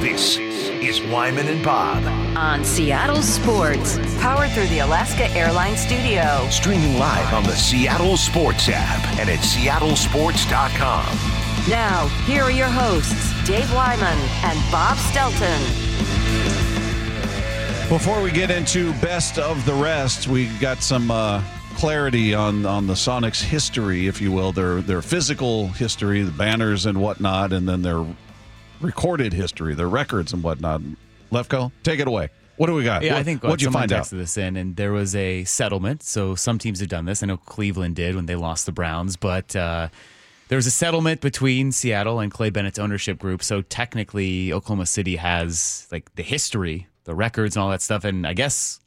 This is Wyman and Bob. on Seattle Sports, powered through the Alaska Airlines Studio. Streaming live on the Seattle Sports app and at seattlesports.com. Now, here are your hosts, Dave Wyman and Bob Stelton. Before we get into best of the rest, we got some uh, clarity on on the Sonics history, if you will, their their physical history, the banners and whatnot, and then their recorded history, their records and whatnot. Lefko, take it away. What do we got? Yeah, what, I think what'd you find out? this in, and there was a settlement. So some teams have done this. I know Cleveland did when they lost the Browns, but uh, there was a settlement between Seattle and Clay Bennett's ownership group. So technically, Oklahoma City has like the history, the records, and all that stuff. And I guess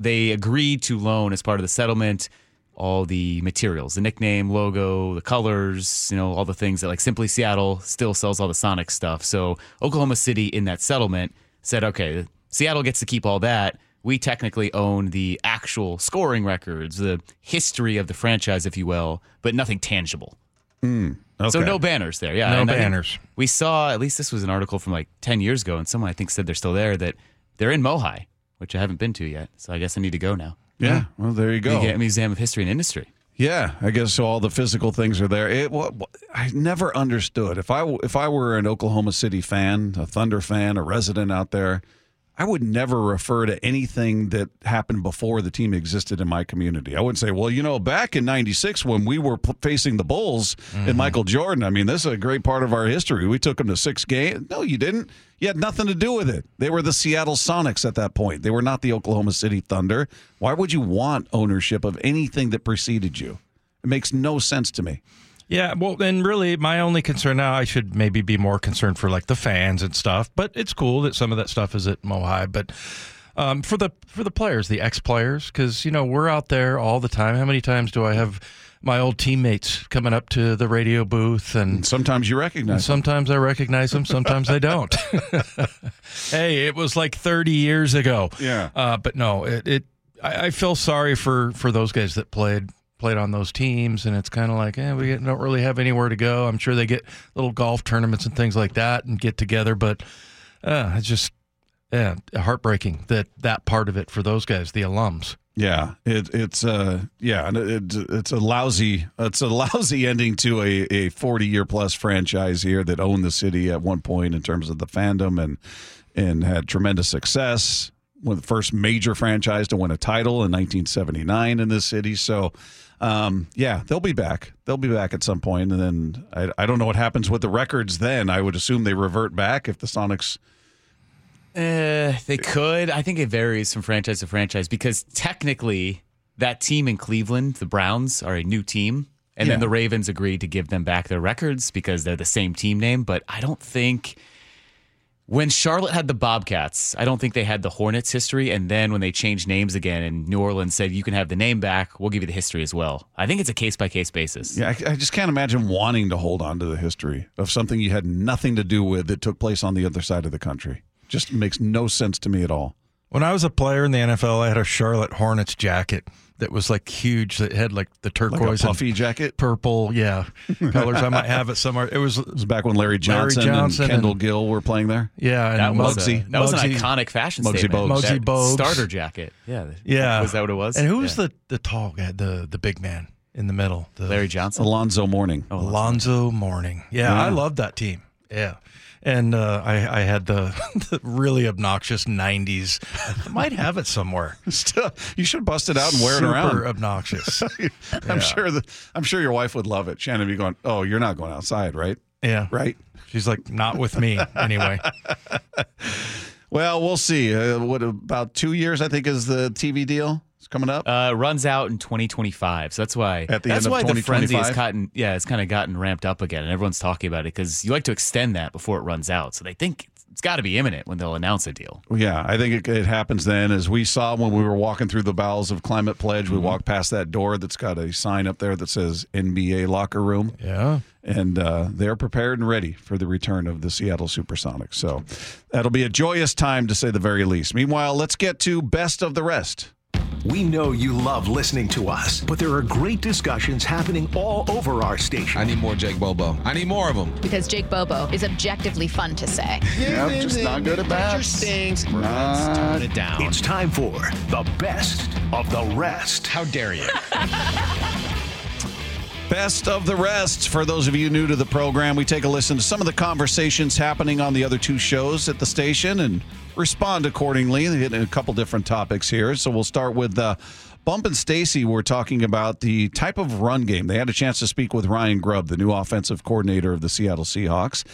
they agreed to loan as part of the settlement all the materials, the nickname, logo, the colors, you know, all the things that like Simply Seattle still sells all the Sonic stuff. So Oklahoma City in that settlement said, okay, Seattle gets to keep all that. We technically own the actual scoring records, the history of the franchise, if you will, but nothing tangible. Hmm, so Okay. no banners there. Yeah. No and I think banners. We saw, at least this was an article from like 10 years ago, and someone I think said they're still there, that they're in Mohai, which I haven't been to yet. So I guess I need to go now. Yeah, well, there you go. The Museum of History and Industry. Yeah, I guess so. All the physical things are there. It, what- I never understood if I if I were an Oklahoma City fan, a Thunder fan, a resident out there, I would never refer to anything that happened before the team existed in my community. I wouldn't say, well, you know, back in '96 when we were p- facing the Bulls and mm-hmm. Michael Jordan. I mean, this is a great part of our history. We took them to six games. No, you didn't. You had nothing to do with it. They were the Seattle Sonics at that point. They were not the Oklahoma City Thunder. Why would you want ownership of anything that preceded you? It makes no sense to me. Yeah, well, and really, my only concern now, I should maybe be more concerned for like the fans and stuff. But it's cool that some of that stuff is at Mohai. But um, for the for the players, the ex players, because you know we're out there all the time. How many times do I have my old teammates coming up to the radio booth and Sometimes you recognize. them. Sometimes I recognize them, sometimes I don't. hey, it was like 30 years ago. Yeah. Uh, but no, it, it I, I feel sorry for for those guys that played played on those teams, and it's kind of like, eh, we don't really have anywhere to go. I'm sure they get little golf tournaments and things like that and get together, but uh, it's just yeah, heartbreaking that that part of it for those guys, the alums. Yeah, it, it's uh yeah, it, it's a lousy it's a lousy ending to a a 40 year plus franchise here that owned the city at one point in terms of the fandom and and had tremendous success. One of the first major franchise to win a title in 1979 in this city. So, um, yeah, they'll be back. They'll be back at some point, and then I, I don't know what happens with the records. Then I would assume they revert back if the Sonics. Uh, they could. I think it varies from franchise to franchise because technically, that team in Cleveland, the Browns, are a new team. And then the Ravens agreed to give them back their records because they're the same team name. But I don't think when Charlotte had the Bobcats, I don't think they had the Hornets history. And then when they changed names again and New Orleans said, you can have the name back, we'll give you the history as well. I think it's a case by case basis. Yeah, I, I just can't imagine wanting to hold on to the history of something you had nothing to do with that took place on the other side of the country. Just makes no sense to me at all. When I was a player in the NFL, I had a Charlotte Hornets jacket that was like huge. That had like the Like turquoise a and puffy jacket. purple, yeah, colors. I might have it somewhere. It was, It was back when Larry Johnson, Johnson and Kendall and- Gill were playing there. yeah, and That was, a, Muggsy. that was an iconic fashion Muggsy statement. Bogues. Muggsy Bogues. Starter jacket. Yeah. Yeah, Was that what it was? And who was Yeah. the the tall guy, the the big man in the middle, the Larry Johnson? Alonzo Mourning. Oh, Alonzo Mourning? Yeah, Yeah. I loved that team. Yeah. And uh, I, I had the, the really obnoxious '90s. I might have it somewhere. Still, you should bust it out and wear Super it around. Super obnoxious. I'm sure that I'm sure your wife would love it. Shannon would be going, "Oh, you're not going outside, right? Yeah. Right." She's like, not with me anyway. Well, we'll see. Uh, what about two years? I think is the TV deal. It's coming up. Uh, runs out in 2025, so that's why At the that's end of why the frenzy has 2025? gotten yeah, it's kind of gotten ramped up again, and everyone's talking about it because you like to extend that before it runs out. So they think it's got to be imminent when they'll announce a deal. Yeah, I think it, it happens then. As we saw when we were walking through the bowels of Climate Pledge, we walked past that door that's got a sign up there that says NBA locker room. Yeah. And uh, they're prepared and ready for the return of the Seattle Supersonics. So that'll be a joyous time to say the very least. Meanwhile, let's get to best of the rest. We know you love listening to us, but there are great discussions happening all over our station. I need more Jake Bobo. I need more of them. Because Jake Bobo is objectively fun to say. Yeah, just not good at bats. Stinks. Let's tone it down. It's time for the best of the rest. How dare you? Best of the rest. For those of you new to the program, we take a listen to some of the conversations happening on the other two shows at the station and respond accordingly. Hitting a couple different topics here. So we'll start with uh, Bump and Stacy. We're talking about the type of run game. They had a chance to speak with Ryan Grubb, the new offensive coordinator of the Seattle Seahawks,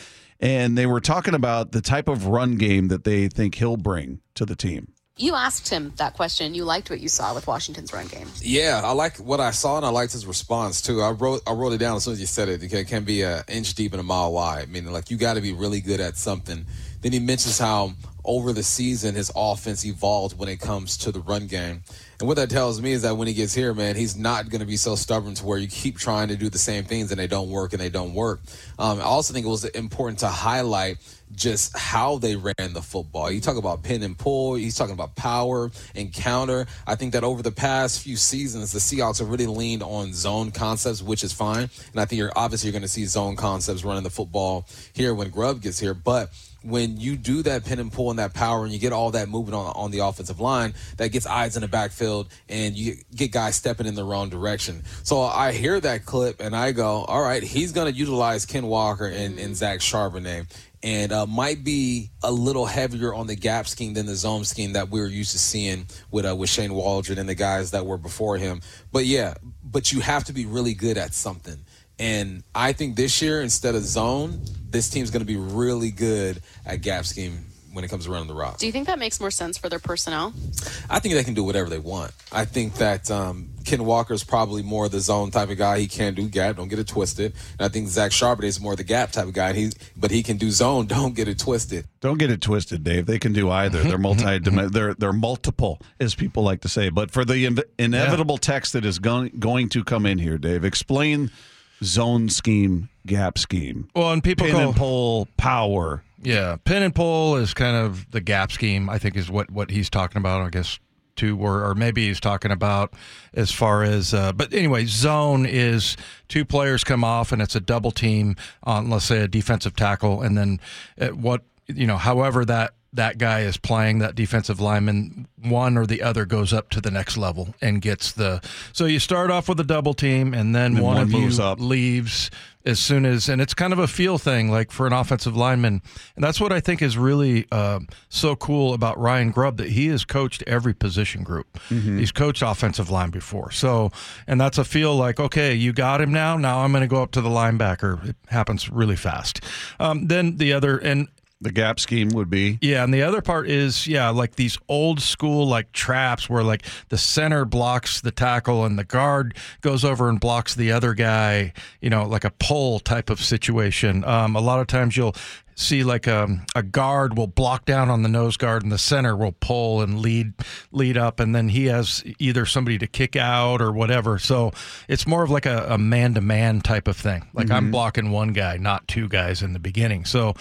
and they were talking about the type of run game that they think he'll bring to the team. You asked him that question. You liked what you saw with Washington's run game. Yeah, I like what I saw and I liked his response too. I wrote I wrote it down as soon as you said it. It can be an inch deep and a mile wide. Meaning like you got to be really good at something. Then he mentions how over the season his offense evolved when it comes to the run game. And what that tells me is that when he gets here, man, he's not going to be so stubborn to where you keep trying to do the same things and they don't work and they don't work. Um, I also think it was important to highlight just how they ran the football. You talk about pin and pull. He's talking about power and counter. I think that over the past few seasons, the Seahawks have really leaned on zone concepts, which is fine. And I think you're obviously you're going to see zone concepts running the football here when Grubb gets here. But when you do that pin and pull and that power and you get all that movement on, on the offensive line, that gets eyes in the backfield and you get guys stepping in the wrong direction. So I hear that clip and I go, all right, he's going to utilize Ken Walker and, and Zach Charbonnet and uh, might be a little heavier on the gap scheme than the zone scheme that we were used to seeing with uh, with Shane Waldron and the guys that were before him. But yeah, but you have to be really good at something. And I think this year, instead of zone, this team's going to be really good at gap scheme when it comes to running the rock. Do you think that makes more sense for their personnel? I think they can do whatever they want. I think that um, Ken Walker is probably more the zone type of guy. He can do gap. Don't get it twisted. And I think Zach Charbonnet is more the gap type of guy. He, but he can do zone. Don't get it twisted. Don't get it twisted, Dave. They can do either. They're multi. they're they're multiple, as people like to say. But for the inv- inevitable text that is going going to come in here, Dave, explain zone scheme, gap scheme. Well, and people pin call and pull, power. Yeah, pin and pull is kind of the gap scheme. I think is what what he's talking about. I guess two or or maybe he's talking about as far as. Uh, but anyway, zone is two players come off and it's a double team on let's say a defensive tackle, and then at what you know, however that that guy is playing that defensive lineman one or the other goes up to the next level and gets the so you start off with a double team and then And one, one of you up. leaves as soon as and it's kind of a feel thing like for an offensive lineman. And that's what i think is really uh, so cool about ryan grubb that he has coached every position group. He's coached offensive line before. So and that's a feel like okay you got him now. Now i'm going to go up to the linebacker. It happens really fast. Um, then the other and The gap scheme would be yeah, and the other part is yeah, like these old school like traps where like the center blocks the tackle and the guard goes over and blocks the other guy, you know, like a pull type of situation. Um, a lot of times you'll see like a, a guard will block down on the nose guard and the center will pull and lead lead up. And then he has either somebody to kick out or whatever. So it's more of like a, a man-to-man type of thing. Like i'm blocking one guy not two guys in the beginning. So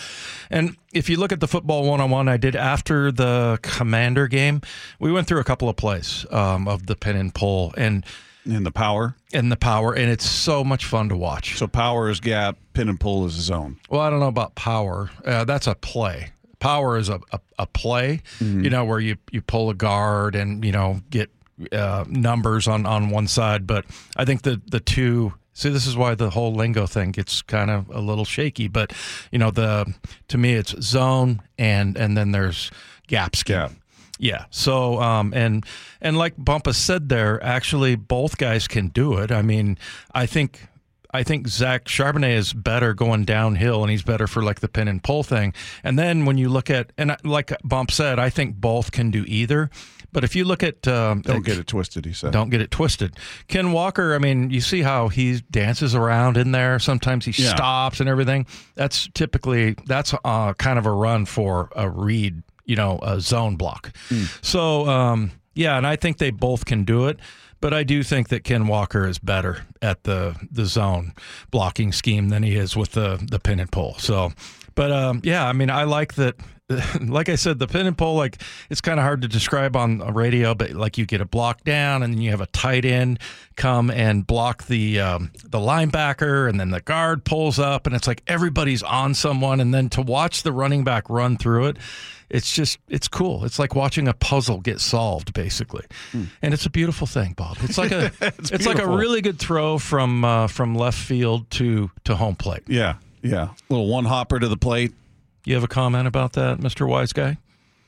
and if you look at the football one-on-one i did after the commander game we went through a couple of plays um, of the pin and pull. And in the power. and the power and it's so much fun to watch So power is gap, pin and pull is zone. Well, I don't know about power. Uh, that's a play. Power is a, a, a play, you know, where you, you pull a guard and, you know, get uh, numbers on, on one side. But I think the, the two, see, this is why the whole lingo thing gets kind of a little shaky. But, you know, the to me, it's zone and, and then there's gap scheme. Gap. Yeah. So, um, and and like Bumpa said there, actually, both guys can do it. I mean, I think I think Zach Charbonnet is better going downhill, and he's better for like the pin and pull thing. And then when you look at and like Bump said, I think both can do either. But if you look at um, Don't get it twisted, he said. don't get it twisted. Ken Walker, I mean, you see how he dances around in there. Sometimes he Yeah. stops and everything. That's typically that's uh, kind of a run for a read, you know, a zone block. So um, yeah, and I think they both can do it. But I do think that Ken Walker is better at the the zone blocking scheme than he is with the the pin and pull. So, but um, yeah, I mean, I like that. like I said, the pin and pull, like it's kind of hard to describe on a radio, but like you get a block down, and then you have a tight end come and block the um, the linebacker, and then the guard pulls up, and it's like everybody's on someone, and then to watch the running back run through it, it's just it's cool. It's like watching a puzzle get solved, basically, and it's a beautiful thing, Bob. It's like a it's, like a really good throw from uh, from left field to to home plate. Yeah, yeah. Little one hopper to the plate. You have a comment about that, Mister Wise Guy?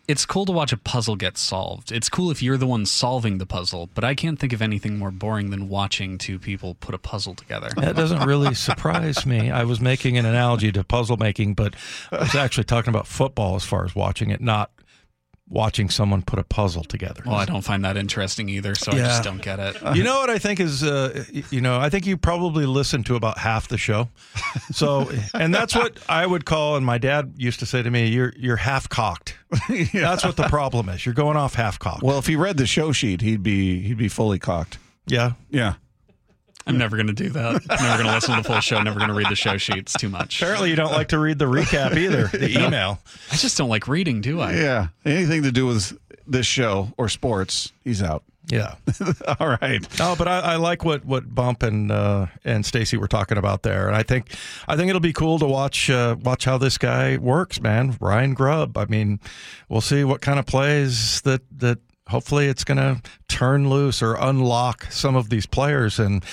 It's cool to watch a puzzle get solved. It's cool if you're the one solving the puzzle, but I can't think of anything more boring than watching two people put a puzzle together. That doesn't really surprise me. I was making an analogy to puzzle making, but I was actually talking about football as far as watching it, not watching someone put a puzzle together. Well, I don't find that interesting either, so I just don't get it. You know what I think is, uh, you know, I think you probably listen to about half the show. So, and that's what I would call, and my dad used to say to me, "You're you're half cocked." That's what the problem is. You're going off half cocked. Well, if he read the show sheet, he'd be he'd be fully cocked. yeah. Yeah. I'm never going to do that. I'm never going to listen to the full show. Never going to read the show sheets. Too much. Apparently, you don't like to read the recap either. The email. I just don't like reading, do I? Yeah. Anything to do with this show or sports, he's out. Yeah. All right. No, but I, I like what, what Bump and uh, and Stacy were talking about there, and I think I think it'll be cool to watch uh, watch how this guy works, man. Ryan Grubb. I mean, we'll see what kind of plays that that hopefully it's going to turn loose or unlock some of these players, and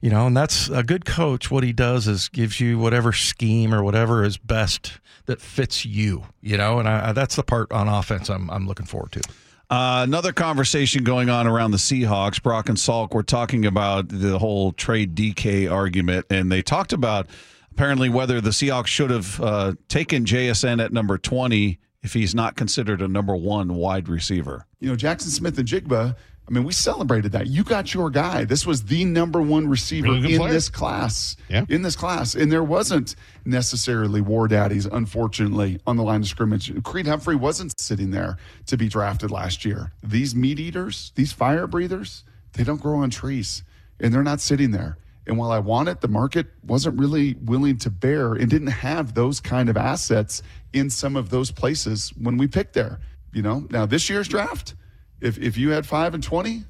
you know, and that's a good coach. What he does is gives you whatever scheme or whatever is best that fits you, you know, and I, that's the part on offense I'm I'm looking forward to. Uh, another conversation going on around the Seahawks. Brock and Salk were talking about the whole trade DK argument, and they talked about apparently whether the Seahawks should have uh, taken JSN at number 20 if he's not considered a number one wide receiver. You know, Jackson Smith-Njigba, I mean, we celebrated that. You got your guy. This was the number one receiver Really in player. this class. Yeah. In this class. And there wasn't necessarily war daddies, unfortunately, on the line of scrimmage. Creed Humphrey wasn't sitting there to be drafted last year. These meat eaters, these fire breathers, they don't grow on trees and they're not sitting there. And while I want it, the market wasn't really willing to bear and didn't have those kind of assets in some of those places when we picked there. You know, now this year's draft, if if you had five and twenty,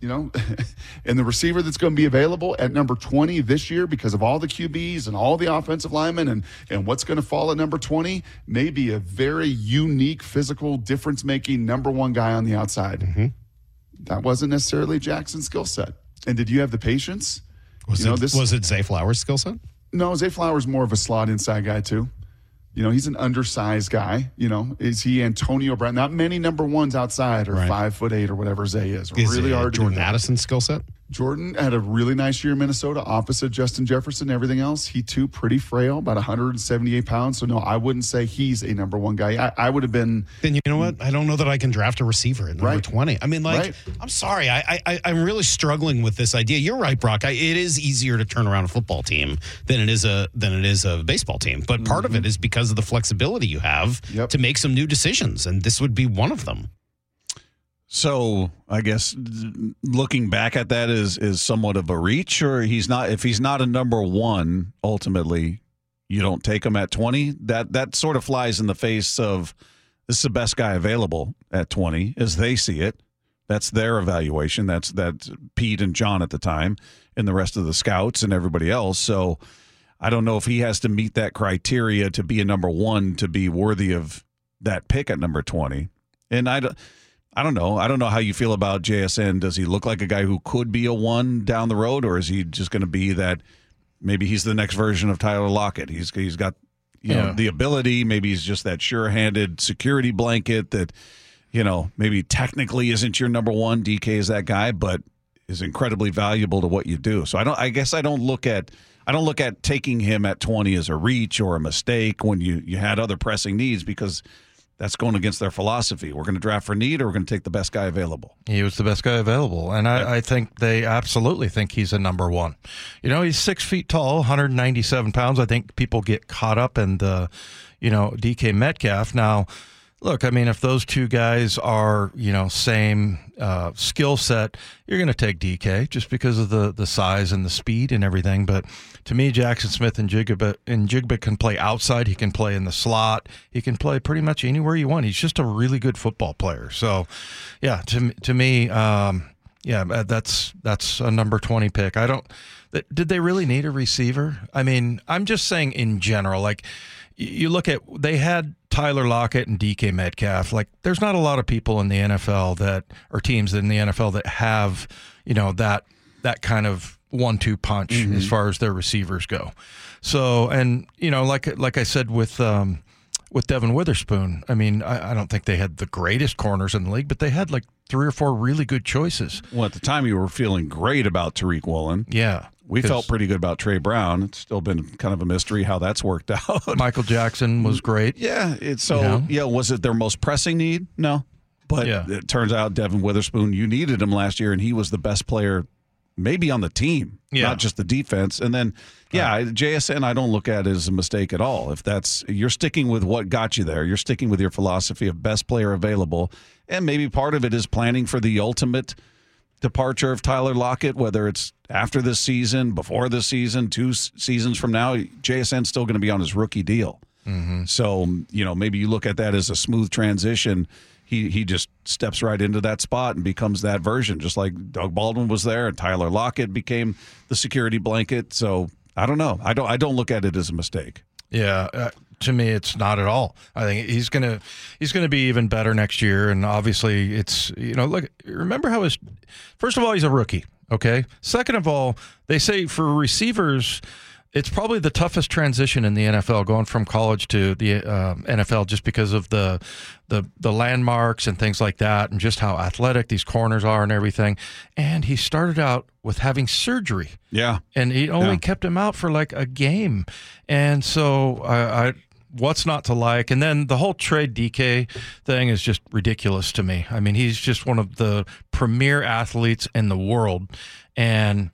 you know, and the receiver that's going to be available at number 20 this year because of all the QBs and all the offensive linemen and, and what's going to fall at number 20 may be a very unique, physical, difference making number one guy on the outside. Mm-hmm. That wasn't necessarily Jackson's skill set. And did you have the patience? Was, You know, it, this- was it Zay Flowers' skill set? No, Zay Flowers more of a slot inside guy too. You know, he's an undersized guy. You know, is he Antonio Brown? Not many number ones outside or Right. five foot eight or whatever Zay is. Is really it hard Jordan that. Skill set? Jordan had a really nice year in Minnesota, opposite Justin Jefferson. Everything else, he too pretty frail, about 178 pounds. So no, I wouldn't say he's a number one guy. I, I would have been. Then you know what? I don't know that I can draft a receiver at number Right. 20. I mean, like, Right. I'm sorry. I, I, I'm really struggling with this idea. You're right, Brock. I, it is easier to turn around a football team than it is a than it is a baseball team. But part of mm-hmm. it is because of the flexibility you have Yep. to make some new decisions, and this would be one of them. So I guess looking back at that is is somewhat of a reach, or he's not. If he's not a number one, ultimately, you don't take him at twenty. That that sort of flies in the face of this is the best guy available at twenty, as they see it. That's their evaluation. That's that Pete and John at the time, and the rest of the scouts and everybody else. So I don't know if he has to meet that criteria to be a number one to be worthy of that pick at number twenty. And I don't. I don't know. I don't know how you feel about JSN. Does he look like a guy who could be a one down the road, or is he just going to be that? Maybe he's the next version of Tyler Lockett. He's he's got you know the ability. Maybe he's just that sure-handed security blanket that you know maybe technically isn't your number one. DK is that guy, but is incredibly valuable to what you do. So I don't. I guess I don't look at. I don't look at taking him at 20 as a reach or a mistake when you you had other pressing needs because that's going against their philosophy. We're going to draft for need, or we're going to take the best guy available. He was the best guy available, and I, I think they absolutely think he's a number one. You know, he's six feet tall, 197 pounds. I think people get caught up in the, you know, DK Metcalf. Now, look, I mean, if those two guys are, you know, same uh, skill set, you're going to take DK just because of the the size and the speed and everything. But to me, Jackson Smith-Njigba and Jigba can play outside. He can play in the slot. He can play pretty much anywhere you want. He's just a really good football player. So, yeah, to to me, um, yeah, uh, that's that's a number twenty pick. I don't. Did they really need a receiver? I mean, I'm just saying in general, like you look at they had Tyler Lockett and DK Metcalf. Like, there's not a lot of people in the NFL that or teams in the NFL that have you know that that kind of one-two punch as far as their receivers go. So, and you know, like like I said with. Um, with Devon Witherspoon, I mean, I, I don't think they had the greatest corners in the league, but they had like three or four really good choices. Well, at the time, you were feeling great about Tariq Woolen. Yeah, We felt pretty good about Tre Brown. It's still been kind of a mystery how that's worked out. Michael Jackson was great. Yeah, it's so You know? yeah. Was it their most pressing need? No, but Yeah. it turns out Devon Witherspoon, you needed him last year, and he was the best player, maybe on the team, Yeah. not just the defense. And then, yeah, I- JSN, I don't look at it as a mistake at all. If that's you're sticking with what got you there, you're sticking with your philosophy of best player available, and maybe part of it is planning for the ultimate departure of Tyler Lockett, whether it's after this season, before this season, two seasons from now, JSN's still going to be on his rookie deal. So, you know, maybe you look at that as a smooth transition. He he just steps right into that spot and becomes that version, just like Doug Baldwin was there and Tyler Lockett became the security blanket. So I don't know. I don't I don't look at it as a mistake. Yeah, uh, to me, it's not at all. I think he's gonna he's gonna be even better next year, and obviously, it's you know, look, remember how his first of all, he's a rookie. Okay. Second of all, they say for receivers. It's probably the toughest transition in the NFL, going from college to the um, NFL, just because of the, the the landmarks and things like that, and just how athletic these corners are and everything. And he started out with having surgery Yeah. and he only Yeah. kept him out for like a game. And so I, I what's not to like? And then the whole trade DK thing is just ridiculous to me. I mean, he's just one of the premier athletes in the world, and.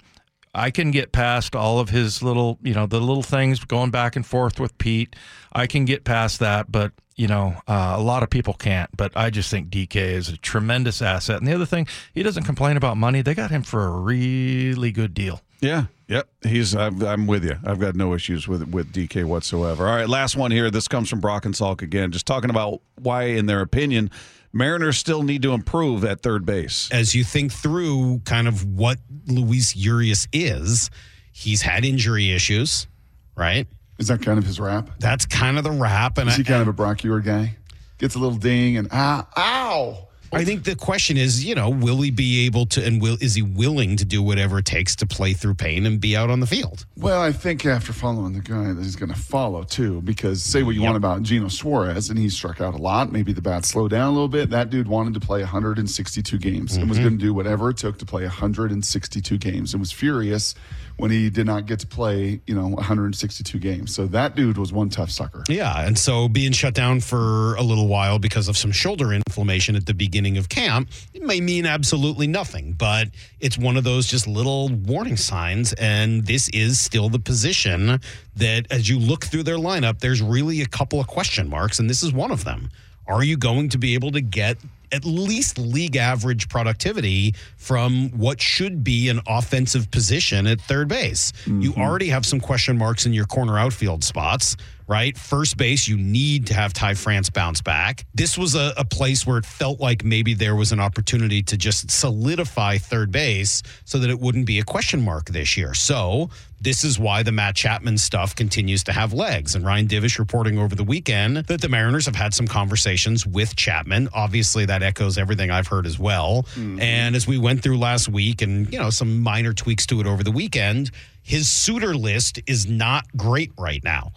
I can get past all of his little, you know, the little things going back and forth with Pete. I can get past that, but you know, uh, a lot of people can't. But I just think DK is a tremendous asset. And the other thing, he doesn't complain about money. They got him for a really good deal. Yeah. Yep. He's. I've, I'm with you. I've got no issues with with DK whatsoever. All right. Last one here. This comes from Brock and Salk again. Just talking about why, in their opinion, Mariners still need to improve at third base. as you think through kind of what Luis Urias is, he's had injury issues, right? Is that kind of his rap? That's kind of the rap. And Is he kind of a Brock guy? Gets a little ding and ah, ow. I think the question is, you know, will he be able to, and will is he willing to do whatever it takes to play through pain and be out on the field? Well, I think after following the guy that he's going to follow too, because say what you want about Geno Suarez, and he struck out a lot. Maybe the bat slowed down a little bit. That dude wanted to play 162 games and was going to do whatever it took to play 162 games, and was furious when he did not get to play, you know, 162 games. So that dude was one tough sucker. Yeah, and so being shut down for a little while because of some shoulder inflammation at the beginning of camp it may mean absolutely nothing, but it's one of those just little warning signs. And this is still the position that, as you look through their lineup, there's really a couple of question marks, and this is one of them. Are you going to be able to get at least league average productivity from what should be an offensive position at third base? You mm-hmm. already have some question marks in your corner outfield spots, right? First base, you need to have Ty France bounce back. This was a, a place where it felt like maybe there was an opportunity to just solidify third base so that it wouldn't be a question mark this year. So this is why the Matt Chapman stuff continues to have legs. And Ryan Divish reporting over the weekend that the Mariners have had some conversations with Chapman. Obviously, that echoes everything I've heard as well. Mm-hmm. And as we went through last week and, you know, some minor tweaks to it over the weekend, his suitor list is not great right now.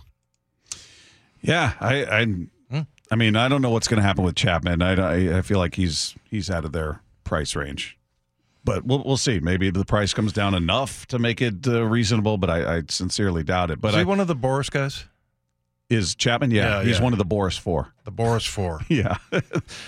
Yeah, I, I, I mean, I don't know what's going to happen with Chapman. I, I, I feel like he's he's out of their price range, but we'll we'll see. Maybe the price comes down enough to make it uh, reasonable, but I, I sincerely doubt it. But Is he I, one of the Boras guys? Is Chapman? Yeah, Yeah, he's yeah. one of the Boras Four. The Boras Four. Yeah,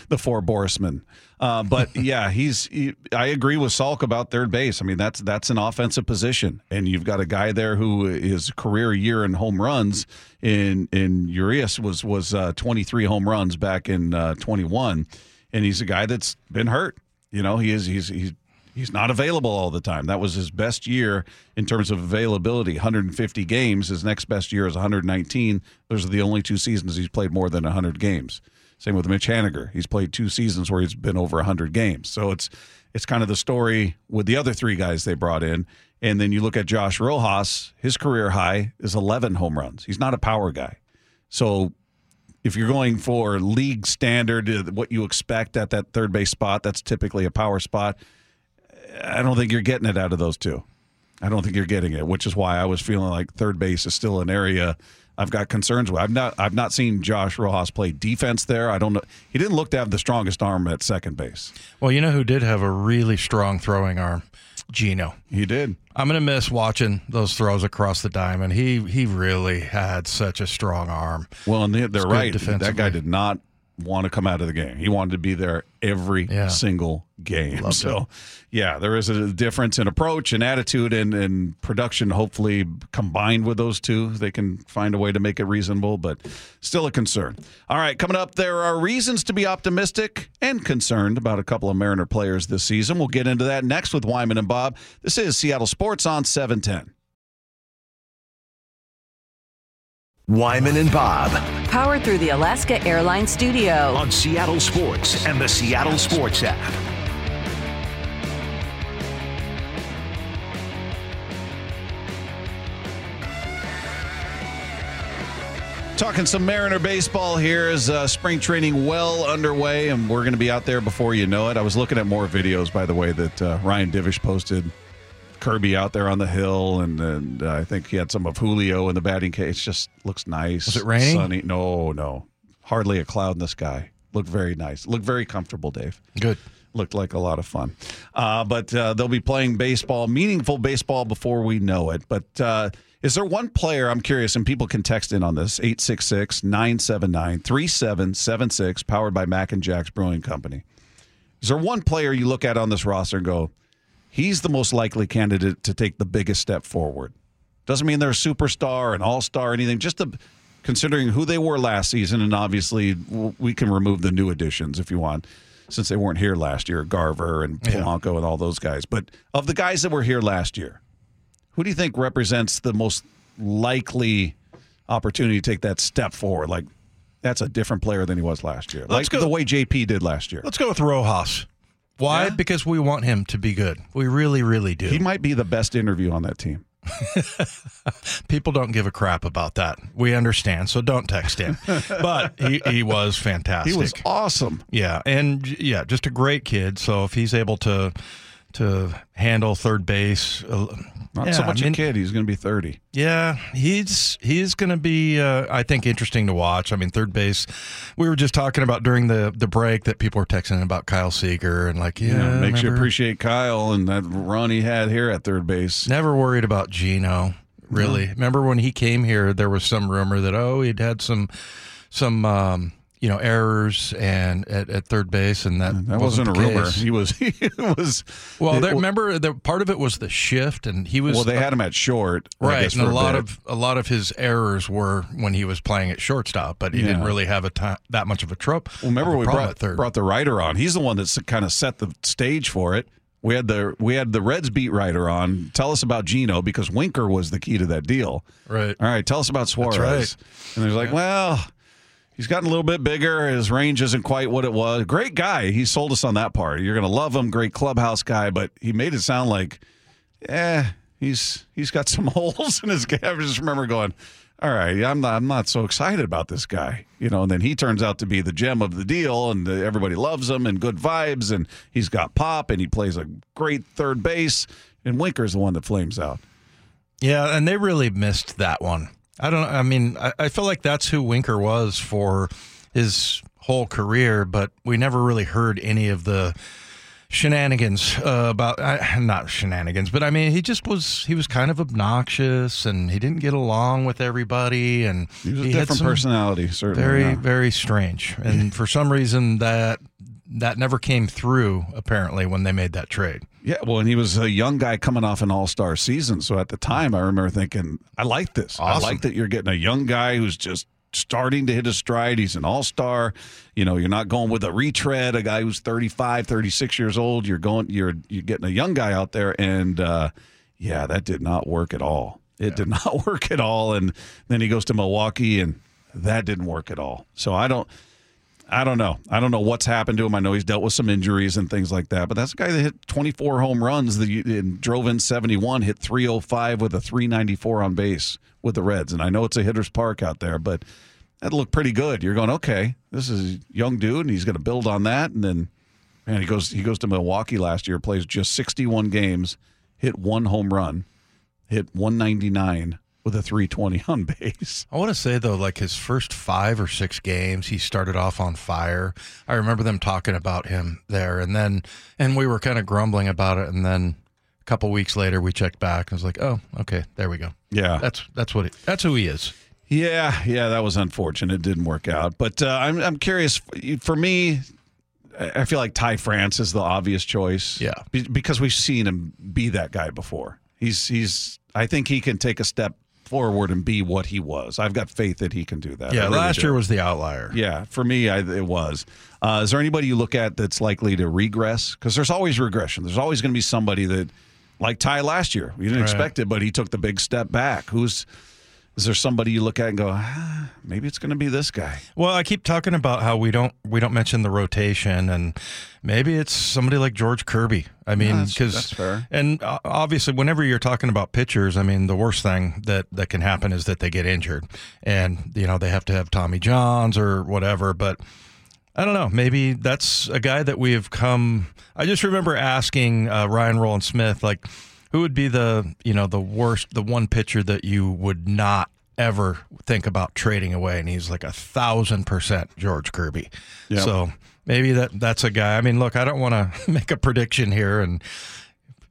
the four Borasmen. Uh, but yeah, he's. He, I agree with Salk about third base. I mean, that's that's an offensive position, and you've got a guy there who his career year in home runs in in Urias was was uh, 23 home runs back in uh, 21, and he's a guy that's been hurt. You know, he is he's he's he's not available all the time. That was his best year in terms of availability, 150 games. His next best year is 119. Those are the only two seasons he's played more than 100 games. Same with Mitch Haniger. He's played two seasons where he's been over 100 games. So it's it's kind of the story with the other three guys they brought in. And then you look at Josh Rojas, his career high is 11 home runs. He's not a power guy. So if you're going for league standard, uh, what you expect at that third base spot, that's typically a power spot. I don't think you're getting it out of those two. I don't think you're getting it, which is why I was feeling like third base is still an area I've got concerns with. I've not I've not seen Josh Rojas play defense there. I don't know. He didn't look to have the strongest arm at second base. Well, you know who did have a really strong throwing arm? Geno. He did. I'm gonna miss watching those throws across the diamond. He he really had such a strong arm. Well, and they, they're right. That guy did not want to come out of the game. He wanted to be there every Yeah. single game. Loved so, yeah, there is a difference in approach and attitude and, and production. Hopefully, combined with those two, they can find a way to make it reasonable, but still a concern. All right, coming up, there are reasons to be optimistic and concerned about a couple of Mariner players this season. We'll get into that next with Wyman and Bob. This is Seattle Sports on 710. Wyman and Bob Powered through the Alaska Airlines Studio. on Seattle Sports and the Seattle Sports app. Talking some Mariner baseball here as uh, spring training well underway, and we're going to be out there before you know it. I was looking at more videos, by the way, that uh, Ryan Divish posted. Kirby out there on the hill, and, and uh, I think he had some of Julio in the batting cage. It just looks nice. Was it raining? Sunny. No, no. Hardly a cloud in the sky. Looked very nice. Looked very comfortable, Dave Good. looked like a lot of fun. Uh, but uh, they'll be playing baseball, meaningful baseball before we know it. But uh, is there one player, I'm curious, and people can text in on this 866 979 3776, powered by Mac and Jack's Brewing Company. Is there one player you look at on this roster and go, he's the most likely candidate to take the biggest step forward? Doesn't mean they're a superstar, an all star, anything. Just the, considering who they were last season, and obviously we can remove the new additions if you want, since they weren't here last year, Garver and Yeah. Polanco and all those guys. But of the guys that were here last year, who do you think represents the most likely opportunity to take that step forward? Like that's a different player than he was last year. Let's like go- the way JP did last year. Let's go with Rojas. Why? Yeah? Because we want him to be good. We really, really do. He might be the best interview on that team. People don't give a crap about that. We understand, so don't text him. but he, he was fantastic. He was awesome. Yeah, and yeah, just a great kid. So if he's able to to handle third base, uh, Not yeah, so much I mean, a kid. He's going to be 30. Yeah, he's he's going to be, uh, I think, interesting to watch. I mean, third base. We were just talking about during the the break that people were texting about Kyle Seager and like, yeah, Yeah, makes you appreciate Kyle and that run he had here at third base. Never worried about Geno. Really, remember when he came here? There was some rumor that oh, he'd had some some um, you know errors and at, at third base, and that That wasn't, a the rumor. case. He was. He was. Well, it- there, remember the part of it was the shift, and he was well, they had him at short, right, guess, and a for lot bit. of a lot of his errors were when he was playing at shortstop, but he didn't really have a that much of a trope Well, remember we brought brought the writer on. He's the one that's kind of set the stage for it. We had the we had the Reds beat writer on. Tell us about Geno because Winker was the key to that deal. right. All right, tell us about Suarez. right. And there's like, well, he's gotten a little bit bigger. His range isn't quite what it was. Great guy. He sold us on that part. You're gonna love him. Great clubhouse guy, but he made it sound like, eh, he's he's got some holes in his game. I just remember going, all right, I'm not I'm not so excited about this guy, you know. And then he turns out to be the gem of the deal, and uh, everybody loves him and good vibes, and he's got pop, and he plays a great third base. And Winker's the one that flames out. Yeah, and they really missed that one. I don't. I mean, I, I feel like that's who Winker was for his whole career, but we never really heard any of the, shenanigans uh, about uh, not shenanigans, but I mean he just was he was kind of obnoxious and he didn't get along with everybody and He was a had different some personality, certainly. Very yeah. very strange, and for some reason that that never came through apparently when they made that trade. Yeah, well, and he was a young guy coming off an All Star season, so at the time, I remember thinking, I like this. I like that you're getting a young guy who's just starting to hit his stride. He's an All Star. You know, you're not going with a retread, a guy who's 35, 36 years old. You're going, you're you're getting a young guy out there, and uh, yeah, that did not work at all. It did not work at all. And then he goes to Milwaukee, and that didn't work at all. So I don't. I don't know. I don't know what's happened to him. I know he's dealt with some injuries and things like that, but that's a guy that hit 24 home runs the, and drove in 71, hit 305 with a 394 on base with the Reds. And I know it's a hitter's park out there, but that looked pretty good. You're going, okay, this is a young dude, and he's going to build on that. And then, man, he goes he goes to Milwaukee last year, plays just 61 games, hit one home run, hit 199 with a 320 on base. I want to say though, like his first five or six games, he started off on fire. I remember them talking about him there, and then and we were kind of grumbling about it, and then a couple weeks later, we checked back and was like, oh, okay, there we go. Yeah, That's that's what it, that's who he is. Yeah, yeah, that was unfortunate. It didn't work out. But uh, I'm I'm curious. For me, I I feel like Ty France is the obvious choice. Yeah. Because we've seen him be that guy before. He's he's. I think he can take a step forward and be what he was. I've got faith that he can do that. Yeah, really last do. year was the outlier. Yeah, for me, I, it was. Uh, is there anybody you look at that's likely to regress? Because there's always regression. There's always going to be somebody that, like Ty last year, you didn't Right. expect it, but he took the big step back. Who's is there somebody you look at and go, ah, maybe it's going to be this guy? Well, I keep talking about how we don't we don't mention the rotation, and maybe it's somebody like George Kirby. I mean, because that's fair. and uh, obviously, whenever you're talking about pitchers, I mean, the worst thing that that can happen is that they get injured, and you know they have to have Tommy Johns or whatever. But I don't know. Maybe that's a guy that we have come. I just remember asking uh, Ryan Rowland-Smith, like, who would be the you know the worst, the one pitcher that you would not ever think about trading away, and he's like a thousand percent George Kirby. Yep. So maybe that that's a guy. I mean, look, I don't want to make a prediction here, and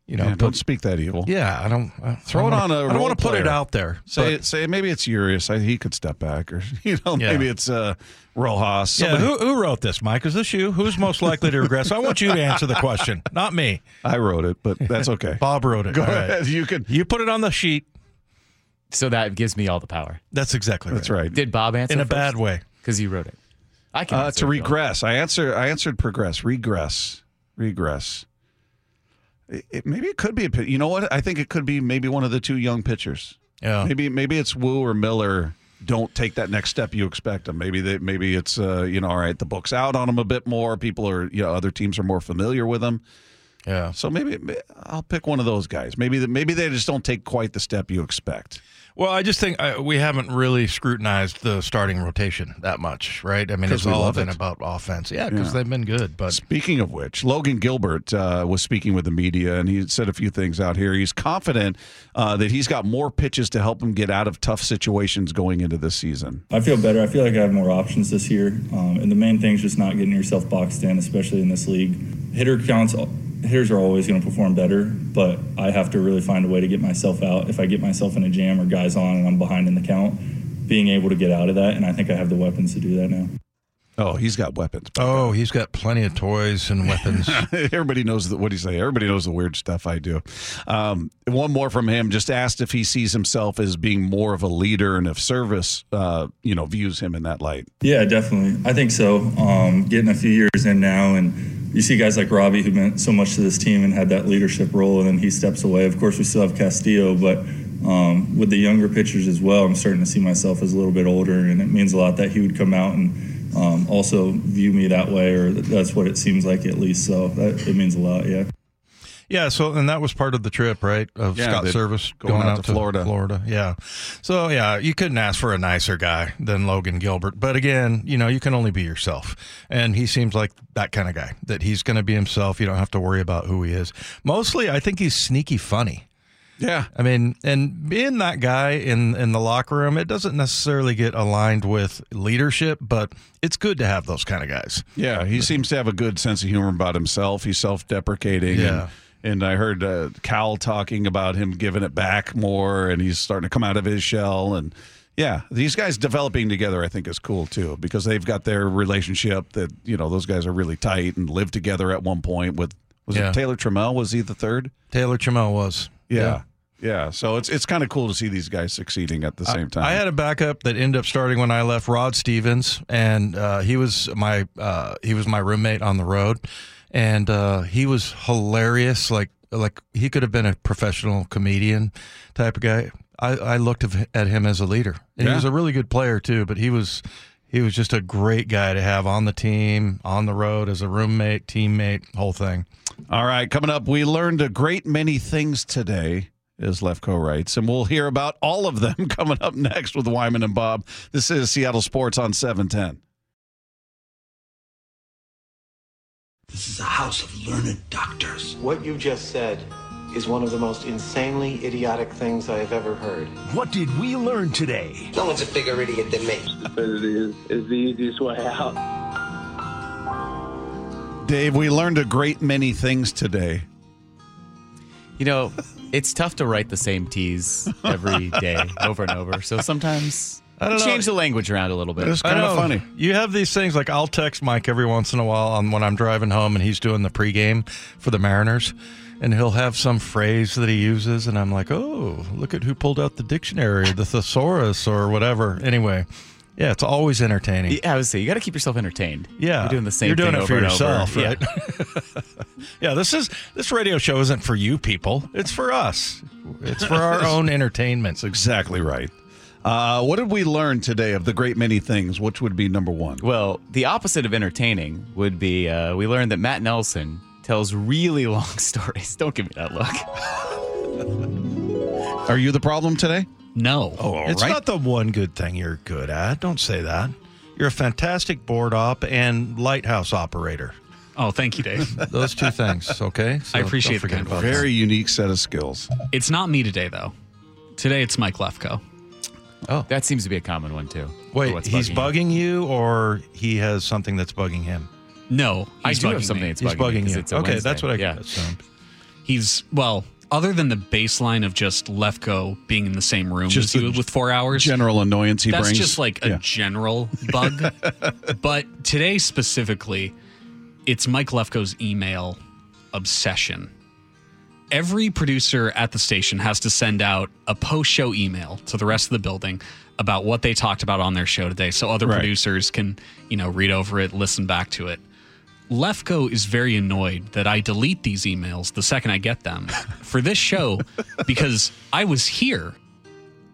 you know, Yeah, don't speak that evil. yeah, I don't I Throw don't it wanna- on a I don't want to put it out there. Say but- say maybe it's Urias. I, he could step back, or you know, Yeah. maybe it's uh, Rojas. Yeah, who, who wrote this, Mike? Is this you? Who's most likely to regress? I want you to answer the question, not me. I wrote it, but that's okay. Bob wrote it. Go All right. ahead. You can. You put it on the sheet. So that gives me all the power. That's exactly That's right. Did Bob answer In a bad way. Because you wrote it. I can Uh, to if you regress. I answer. I answered progress. Regress. Regress. It, it- maybe it could be a. You know what? I think it could be maybe one of the two young pitchers. Yeah. Maybe maybe it's Woo or Miller. Don't take that next step you expect them. Maybe they maybe it's uh, you know all right. The book's out on them a bit more. People are you know other teams are more familiar with them. Yeah. So maybe I'll pick one of those guys. Maybe maybe they just don't take quite the step you expect. Well, I just think uh, we haven't really scrutinized the starting rotation that much, right? I mean, it's all been it. about offense. Yeah, because Yeah. they've been good. But Speaking of which, Logan Gilbert uh, was speaking with the media, and he said a few things out here. He's confident uh, that he's got more pitches to help him get out of tough situations going into this season. I feel better. I feel like I have more options this year. Um, and the main thing is just not getting yourself boxed in, especially in this league. Hitter counts, hitters are always going to perform better, but I have to really find a way to get myself out. If I get myself in a jam or guys on and I'm behind in the count, being able to get out of that. And I think I have the weapons to do that now. Oh, he's got weapons. oh, he's got plenty of toys and weapons. Everybody knows what do you say? Everybody knows the weird stuff I do. Um, one more from him. Just asked if he sees himself as being more of a leader, and if Servais, uh, you know, views him in that light. Yeah, definitely. I think so. Um, getting a few years in now, and you see guys like Robbie who meant so much to this team and had that leadership role, and then he steps away. Of course, we still have Castillo, but um, with the younger pitchers as well, I'm starting to see myself as a little bit older, and it means a lot that he would come out and um, also view me that way, or that's what it seems like at least. So that, it means a lot. Yeah. Yeah, so and that was part of the trip, right? Of Yeah, Scott Servais going out to Florida. Florida, yeah. So yeah, you couldn't ask for a nicer guy than Logan Gilbert. But again, you know, you can only be yourself, and he seems like that kind of guy. That he's going to be himself. You don't have to worry about who he is. Mostly, I think he's sneaky funny. Yeah. I mean, and being that guy in in the locker room, it doesn't necessarily get aligned with leadership, but it's good to have those kind of guys. Yeah, he seems to have a good sense of humor about himself. He's self-deprecating. Yeah. And, and I heard uh, Cal talking about him giving it back more, and he's starting to come out of his shell. And yeah, these guys developing together, I think, is cool too because they've got their relationship that you know those guys are really tight and lived together at one point with was Yeah. it Taylor Trammell? Was he the third? Taylor Trammell was. Yeah. Yeah. So it's it's kind of cool to see these guys succeeding at the same time. I had a backup that ended up starting when I left, Rod Stephens, and uh, he was my uh, he was my roommate on the road, and uh, he was hilarious. Like like he could have been a professional comedian type of guy. I, I looked at him as a leader, and Yeah. he was a really good player too. But he was he was just a great guy to have on the team, on the road as a roommate, teammate, whole thing. All right, coming up, we learned a great many things today, as Lefko writes, and we'll hear about all of them coming up next with Wyman and Bob. This is Seattle Sports on 710. This is a house of learned doctors. What you just said is one of the most insanely idiotic things I have ever heard. What did we learn today? No one's a bigger idiot than me. Stupidity is, is the easiest way out. Dave, we learned a great many things today. You know, it's tough to write the same tease every day over and over. So sometimes I don't know. change the language around a little bit. It's kind of funny. You have these things like I'll text Mike every once in a while on when I'm driving home and he's doing the pregame for the Mariners, and he'll have some phrase that he uses, and I'm like, oh, look at who pulled out the dictionary, the thesaurus or whatever. Anyway, yeah, it's always entertaining. Yeah, I would say you got to keep yourself entertained. Yeah, you're doing the same. Thing. You're doing thing it for yourself, over. right? Yeah. yeah, this is this radio show isn't for you people. It's for us. It's for our own entertainment. That's exactly right. Uh, what did we learn today of the great many things? Which would be number one? Well, the opposite of entertaining would be uh, we learned that Matt Nelson tells really long stories. Don't give me that look. Are you the problem today? No. Oh, all it's right. not the one good thing you're good at. Don't say that. You're a fantastic board op and lighthouse operator. Oh, thank you, Dave. Those two things, okay? So I appreciate the kind about words. Very unique set of skills. It's not me today, though. Today it's Mike Lefko. Oh, that seems to be a common one too. Wait, For what's he's bugging bugging you, or he has something that's bugging him? No, I he's do have something me. that's He's bugging, me bugging 'cause you. Okay, Wednesday. that's what I yeah. assumed. He's well, other than the baseline of just Lefko being in the same room Just as you with four hours. General annoyance he that's brings. just like a Yeah. general bug. but today specifically, it's Mike Lefko's email obsession. Every producer at the station has to send out a post show email to the rest of the building about what they talked about on their show today so other Right. producers can, you know, read over it, listen back to it. Lefko is very annoyed that I delete these emails the second I get them for this show because I was here.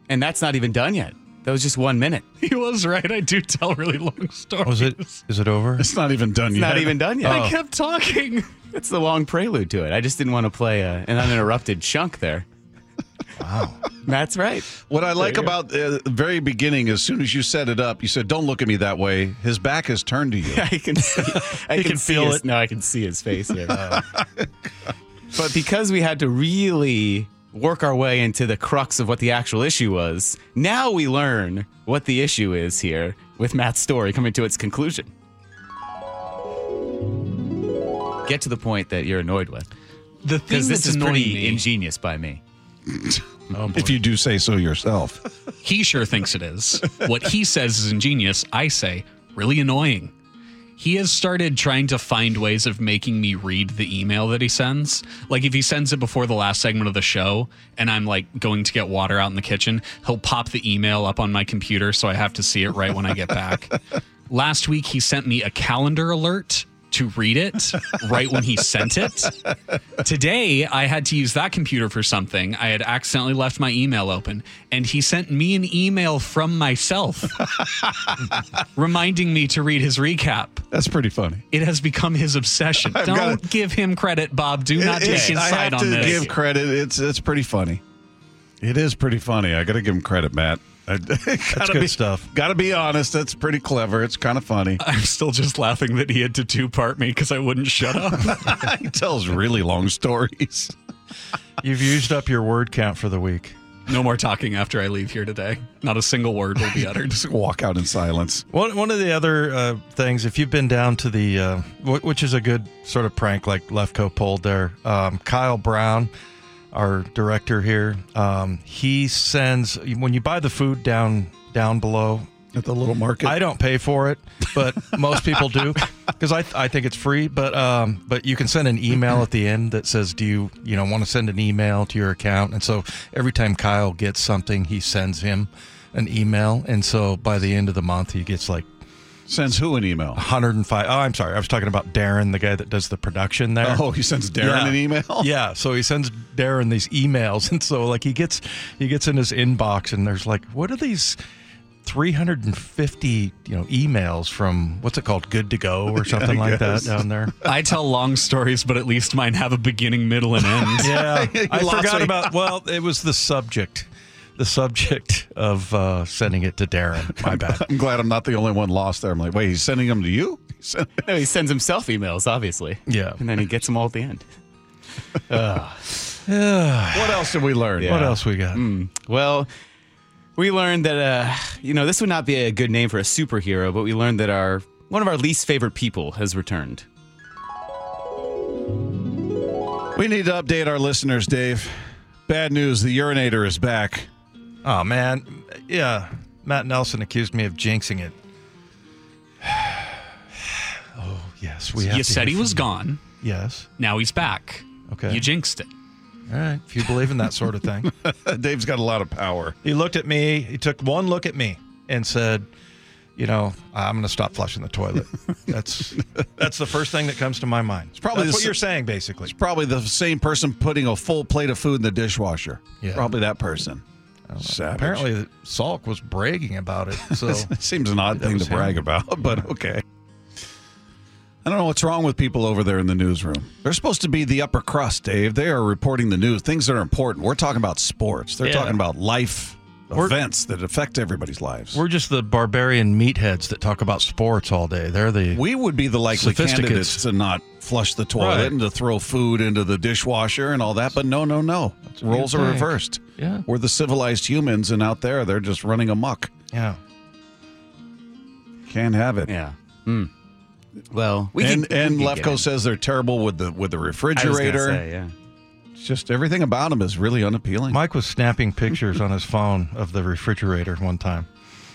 And that's not even done yet. That was just one minute. He was right. I do tell really long oh, stories. Was it? Is it over? It's not even done It's yet. not even done yet. I kept talking. It's the long prelude to it. I just didn't want to play a, an uninterrupted chunk there. Wow. That's right. What I like about uh, the very beginning, as soon as you set it up, you said, "Don't look at me that way." His back is turned to you. I can see. I can, can see feel his, it. No, I can see his face here. but because we had to really work our way into the crux of what the actual issue was, now we learn what the issue is here with Matt's story coming to its conclusion. Get to the point that you're annoyed with. The thing Because this that's is annoying pretty me, ingenious by me. Oh, boy. if you do say so yourself. he sure thinks it is. What he says is ingenious. I say really annoying. He has started trying to find ways of making me read the email that he sends. Like if he sends it before the last segment of the show and I'm like going to get water out in the kitchen, he'll pop the email up on my computer so I have to see it right when I get back. Last week he sent me a calendar alert to read it right when he sent it. Today, I had to use that computer for something. I had accidentally left my email open, and he sent me an email from myself reminding me to read his recap. That's pretty funny. It has become his obsession. I've Don't gotta- give him credit, Bob. Do not It- take his I side have on to this. give credit. It's it's pretty funny. It is pretty funny. I got to give him credit, Matt. I, That's good stuff. Got to be honest. That's pretty clever. It's kind of funny. I'm still just laughing that he had to two part me because I wouldn't shut up. he tells really long stories. You've used up your word count for the week. No more talking after I leave here today. Not a single word will be uttered. Just walk out in silence. One, one of the other uh, things, if you've been down to the, uh, wh- which is a good sort of prank like Lefko pulled there, um, Kyle Brown, our director here, um, he sends, when you buy the food down down below, At the little market. I don't pay for it, but most people do because I, I think it's free. But um, but you can send an email at the end that says, "Do you you know want to send an email to your account?" And so every time Kyle gets something, he sends him an email, and so by the end of the month, he gets like Sends who an email? 105. Oh, I'm sorry, I was talking about Darren, the guy that does the production there. Oh, he sends Darren Yeah. an email? Yeah, so he sends Darren these emails, and so like he gets he gets in his inbox, and there's like, what are these? 350 you know emails from what's it called good to go or something like that down there I tell long stories, but at least mine have a beginning, middle, and end. yeah i forgot about well it was the subject the subject of uh, sending it to darren my bad I'm glad I'm not the only one lost there. I'm like, wait, he's sending them to you? No, he sends himself emails, obviously. Yeah. And then he gets them all at the end. Ugh. what else did we learn? Yeah. what else we got Mm. Well, we learned that uh, you know this would not be a good name for a superhero, but we learned that our one of our least favorite people has returned. We need to update our listeners, Dave. Bad news the urinator is back. Oh man yeah matt nelson accused me of jinxing it oh yes we have you to said he was from- gone. yes Now he's back. Okay. You jinxed it. all right if you believe in that sort of thing Dave's got a lot of power. He looked at me. He took one look at me and said, "You know, I'm going to stop flushing the toilet." That's that's the first thing that comes to my mind. It's probably that's what s- you're saying, basically. It's probably the same person putting a full plate of food in the dishwasher. Yeah. Probably that person. Savage. Apparently, Salk was bragging about it. So it seems an odd thing to him. brag about, but okay. I don't know what's wrong with people over there in the newsroom. They're supposed to be the upper crust, Dave. They are reporting the news, things that are important. We're talking about sports. They're Yeah. talking about life events that affect everybody's lives. we're just the barbarian meatheads that talk about sports all day. They're the We would be the likely Sophisticates. candidates to not flush the toilet Right. and to throw food into the dishwasher and all that, but no, no, no. Roles are think. reversed. Yeah. We're the civilized humans, and out there, they're just running amok. yeah. Can't have it. Yeah. Hmm. Well, we and can, and we Lefko says they're terrible with the with the I was refrigerator. say, yeah. It's just everything about him is really unappealing. Mike was snapping pictures on his phone of the refrigerator one time.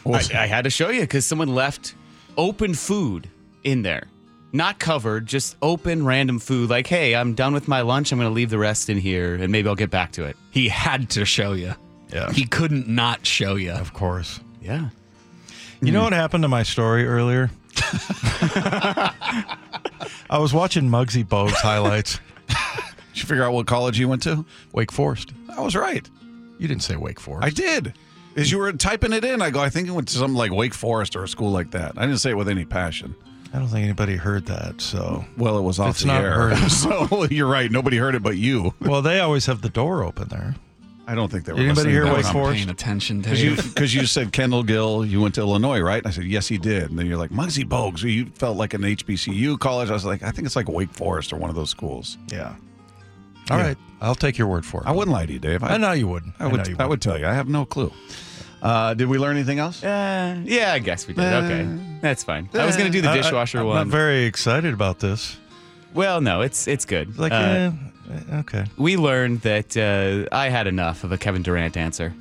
I, I had to show you because someone left open food in there, not covered, just open random food. Like, hey, I'm done with my lunch. I'm going to leave the rest in here, and maybe I'll get back to it. He had to show you. Yeah. He couldn't not show you. Of course. Yeah. You know what happened to my story earlier? I was watching Muggsy Bogues highlights. Did you figure out what college you went to? Wake Forest. I was right. You didn't say Wake Forest. I did. As you were typing it in, I go, I think it went to something like Wake Forest or a school like that. I didn't say it with any passion. I don't think anybody heard that. So, Well, it was off It's the not air. heard. so you're right. Nobody heard it but you. well, they always have the door open there. I don't think they were. Anybody listening hear to Wake that. Forest? Paying attention to Because you, because you said Kendall Gill, you went to Illinois, right? And I said, yes, he did. And then you're like, Muggsy Bogues. You felt like an HBCU college. I was like, I think it's like Wake Forest or one of those schools. Yeah. All right, I'll take your word for it. I wouldn't lie to you, Dave. I know you wouldn't. I I would. I would tell you. I have no clue. Uh, did we learn anything else? Uh, yeah, I guess we did. Uh, okay, that's fine. I was going to do the dishwasher I- dishwasher I'm one. not very excited about this. well, no, it's it's good. Like, Uh, eh, okay. we learned that uh, I had enough of a Kevin Durant answer.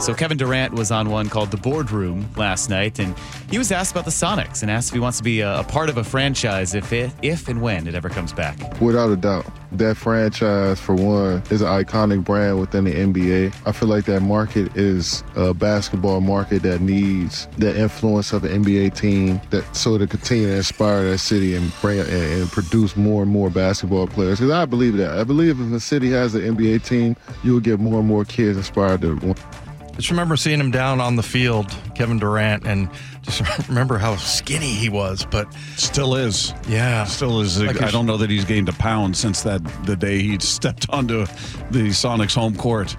So Kevin Durant was on one called The Boardroom last night, and he was asked about the Sonics and asked if he wants to be a, a part of a franchise if it, if and when it ever comes back. Without a doubt. That franchise, for one, is an iconic brand within the NBA. I feel like that market is a basketball market that needs the influence of an NBA team that so to continue to inspire that city and bring and, and produce more and more basketball players. Because I believe that. I believe if a city has an NBA team, you'll get more and more kids inspired to Just remember seeing him down on the field, Kevin Durant, and just remember how skinny he was. But Still is. yeah, Still is. Like I don't know that he's gained a pound since that the day he stepped onto the Sonics home court.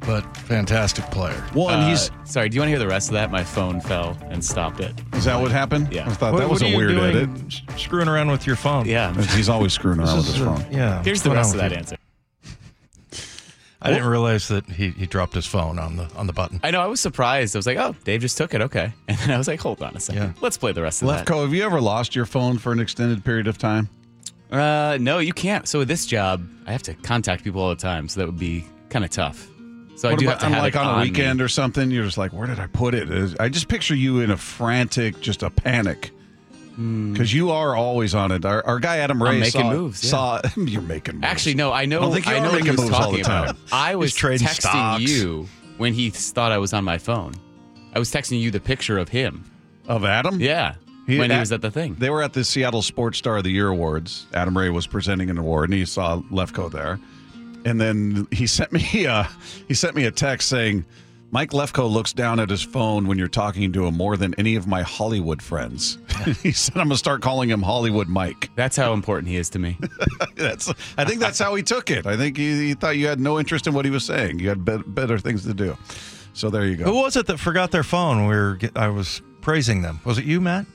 but fantastic player. Well, and Uh, he's sorry. Do you want to hear the rest of that? My phone fell and stopped it. is that what happened? Yeah. I thought What- that was what a are you weird doing edit. Screwing around with your phone. Yeah. He's always screwing around with his a- phone. Yeah. Here's the rest of that you? answer. I didn't realize that he, he dropped his phone on the on the button. I know. I was surprised. I was like, "Oh, Dave just took it." Okay, and then I was like, "Hold on a second. Yeah. Let's play the rest of that." Lefko, have you ever lost your phone for an extended period of time? Uh, no, you can't. So with this job, I have to contact people all the time, so that would be kind of tough. So I do about have to have like it on a on me. weekend or something? You're just like, where did I put it? I just picture you in a frantic, just a panic. Because you are always on it. Our, our guy Adam Ray making saw, moves, yeah. saw you're making moves. Actually, no. I know. I think I know what he making was moves all talking the time. about. I was texting stocks. you when he thought I was on my phone. I was texting you the picture of him. of Adam. Yeah, He- when he was at the thing. They were at the Seattle Sports Star of the Year awards. Adam Ray was presenting an award, and he saw Lefko there. And then he sent me uh, he sent me a text saying, "Mike Lefko looks down at his phone when you're talking to him more than any of my Hollywood friends." he said, "I'm gonna start calling him Hollywood Mike." That's how important he is to me. That's I think that's how he took it. I think he, he thought you had no interest in what he was saying. You had bet better things to do. So there you go. Who was it that forgot their phone? We were I was praising them. Was it you, Matt?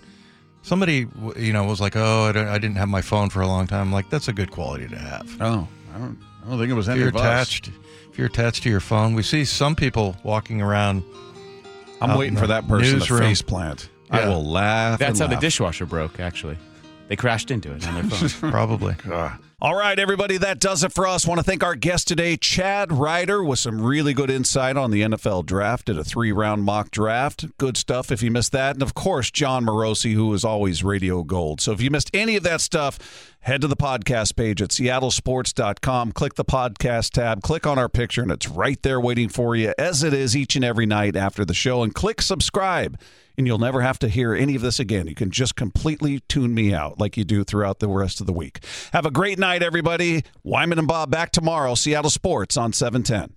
Somebody, you know, was like, "Oh, I, don't, I didn't have my phone for a long time." I'm like, that's a good quality to have. Oh, I don't. I don't think it was If any you're of us. Attached, if you're attached to your phone, we see some people walking around. I'm waiting for that person to newsroom. face plant. I Yeah. will laugh. That's and how the laugh. dishwasher broke. Actually, they crashed into it on their phone. Probably. All right, everybody, that does it for us. Want to thank our guest today, Chad Reuter, with some really good insight on the NFL draft. Did a three round mock draft. Good stuff if you missed that. And of course, Jon Morosi, who is always radio gold. So if you missed any of that stuff, head to the podcast page at seattlesports.com. Click the podcast tab, click on our picture, and it's right there waiting for you, as it is each and every night after the show. And click subscribe and you'll never have to hear any of this again. You can just completely tune me out like you do throughout the rest of the week. Have a great night, everybody. Wyman and Bob back tomorrow. Seattle Sports on 710.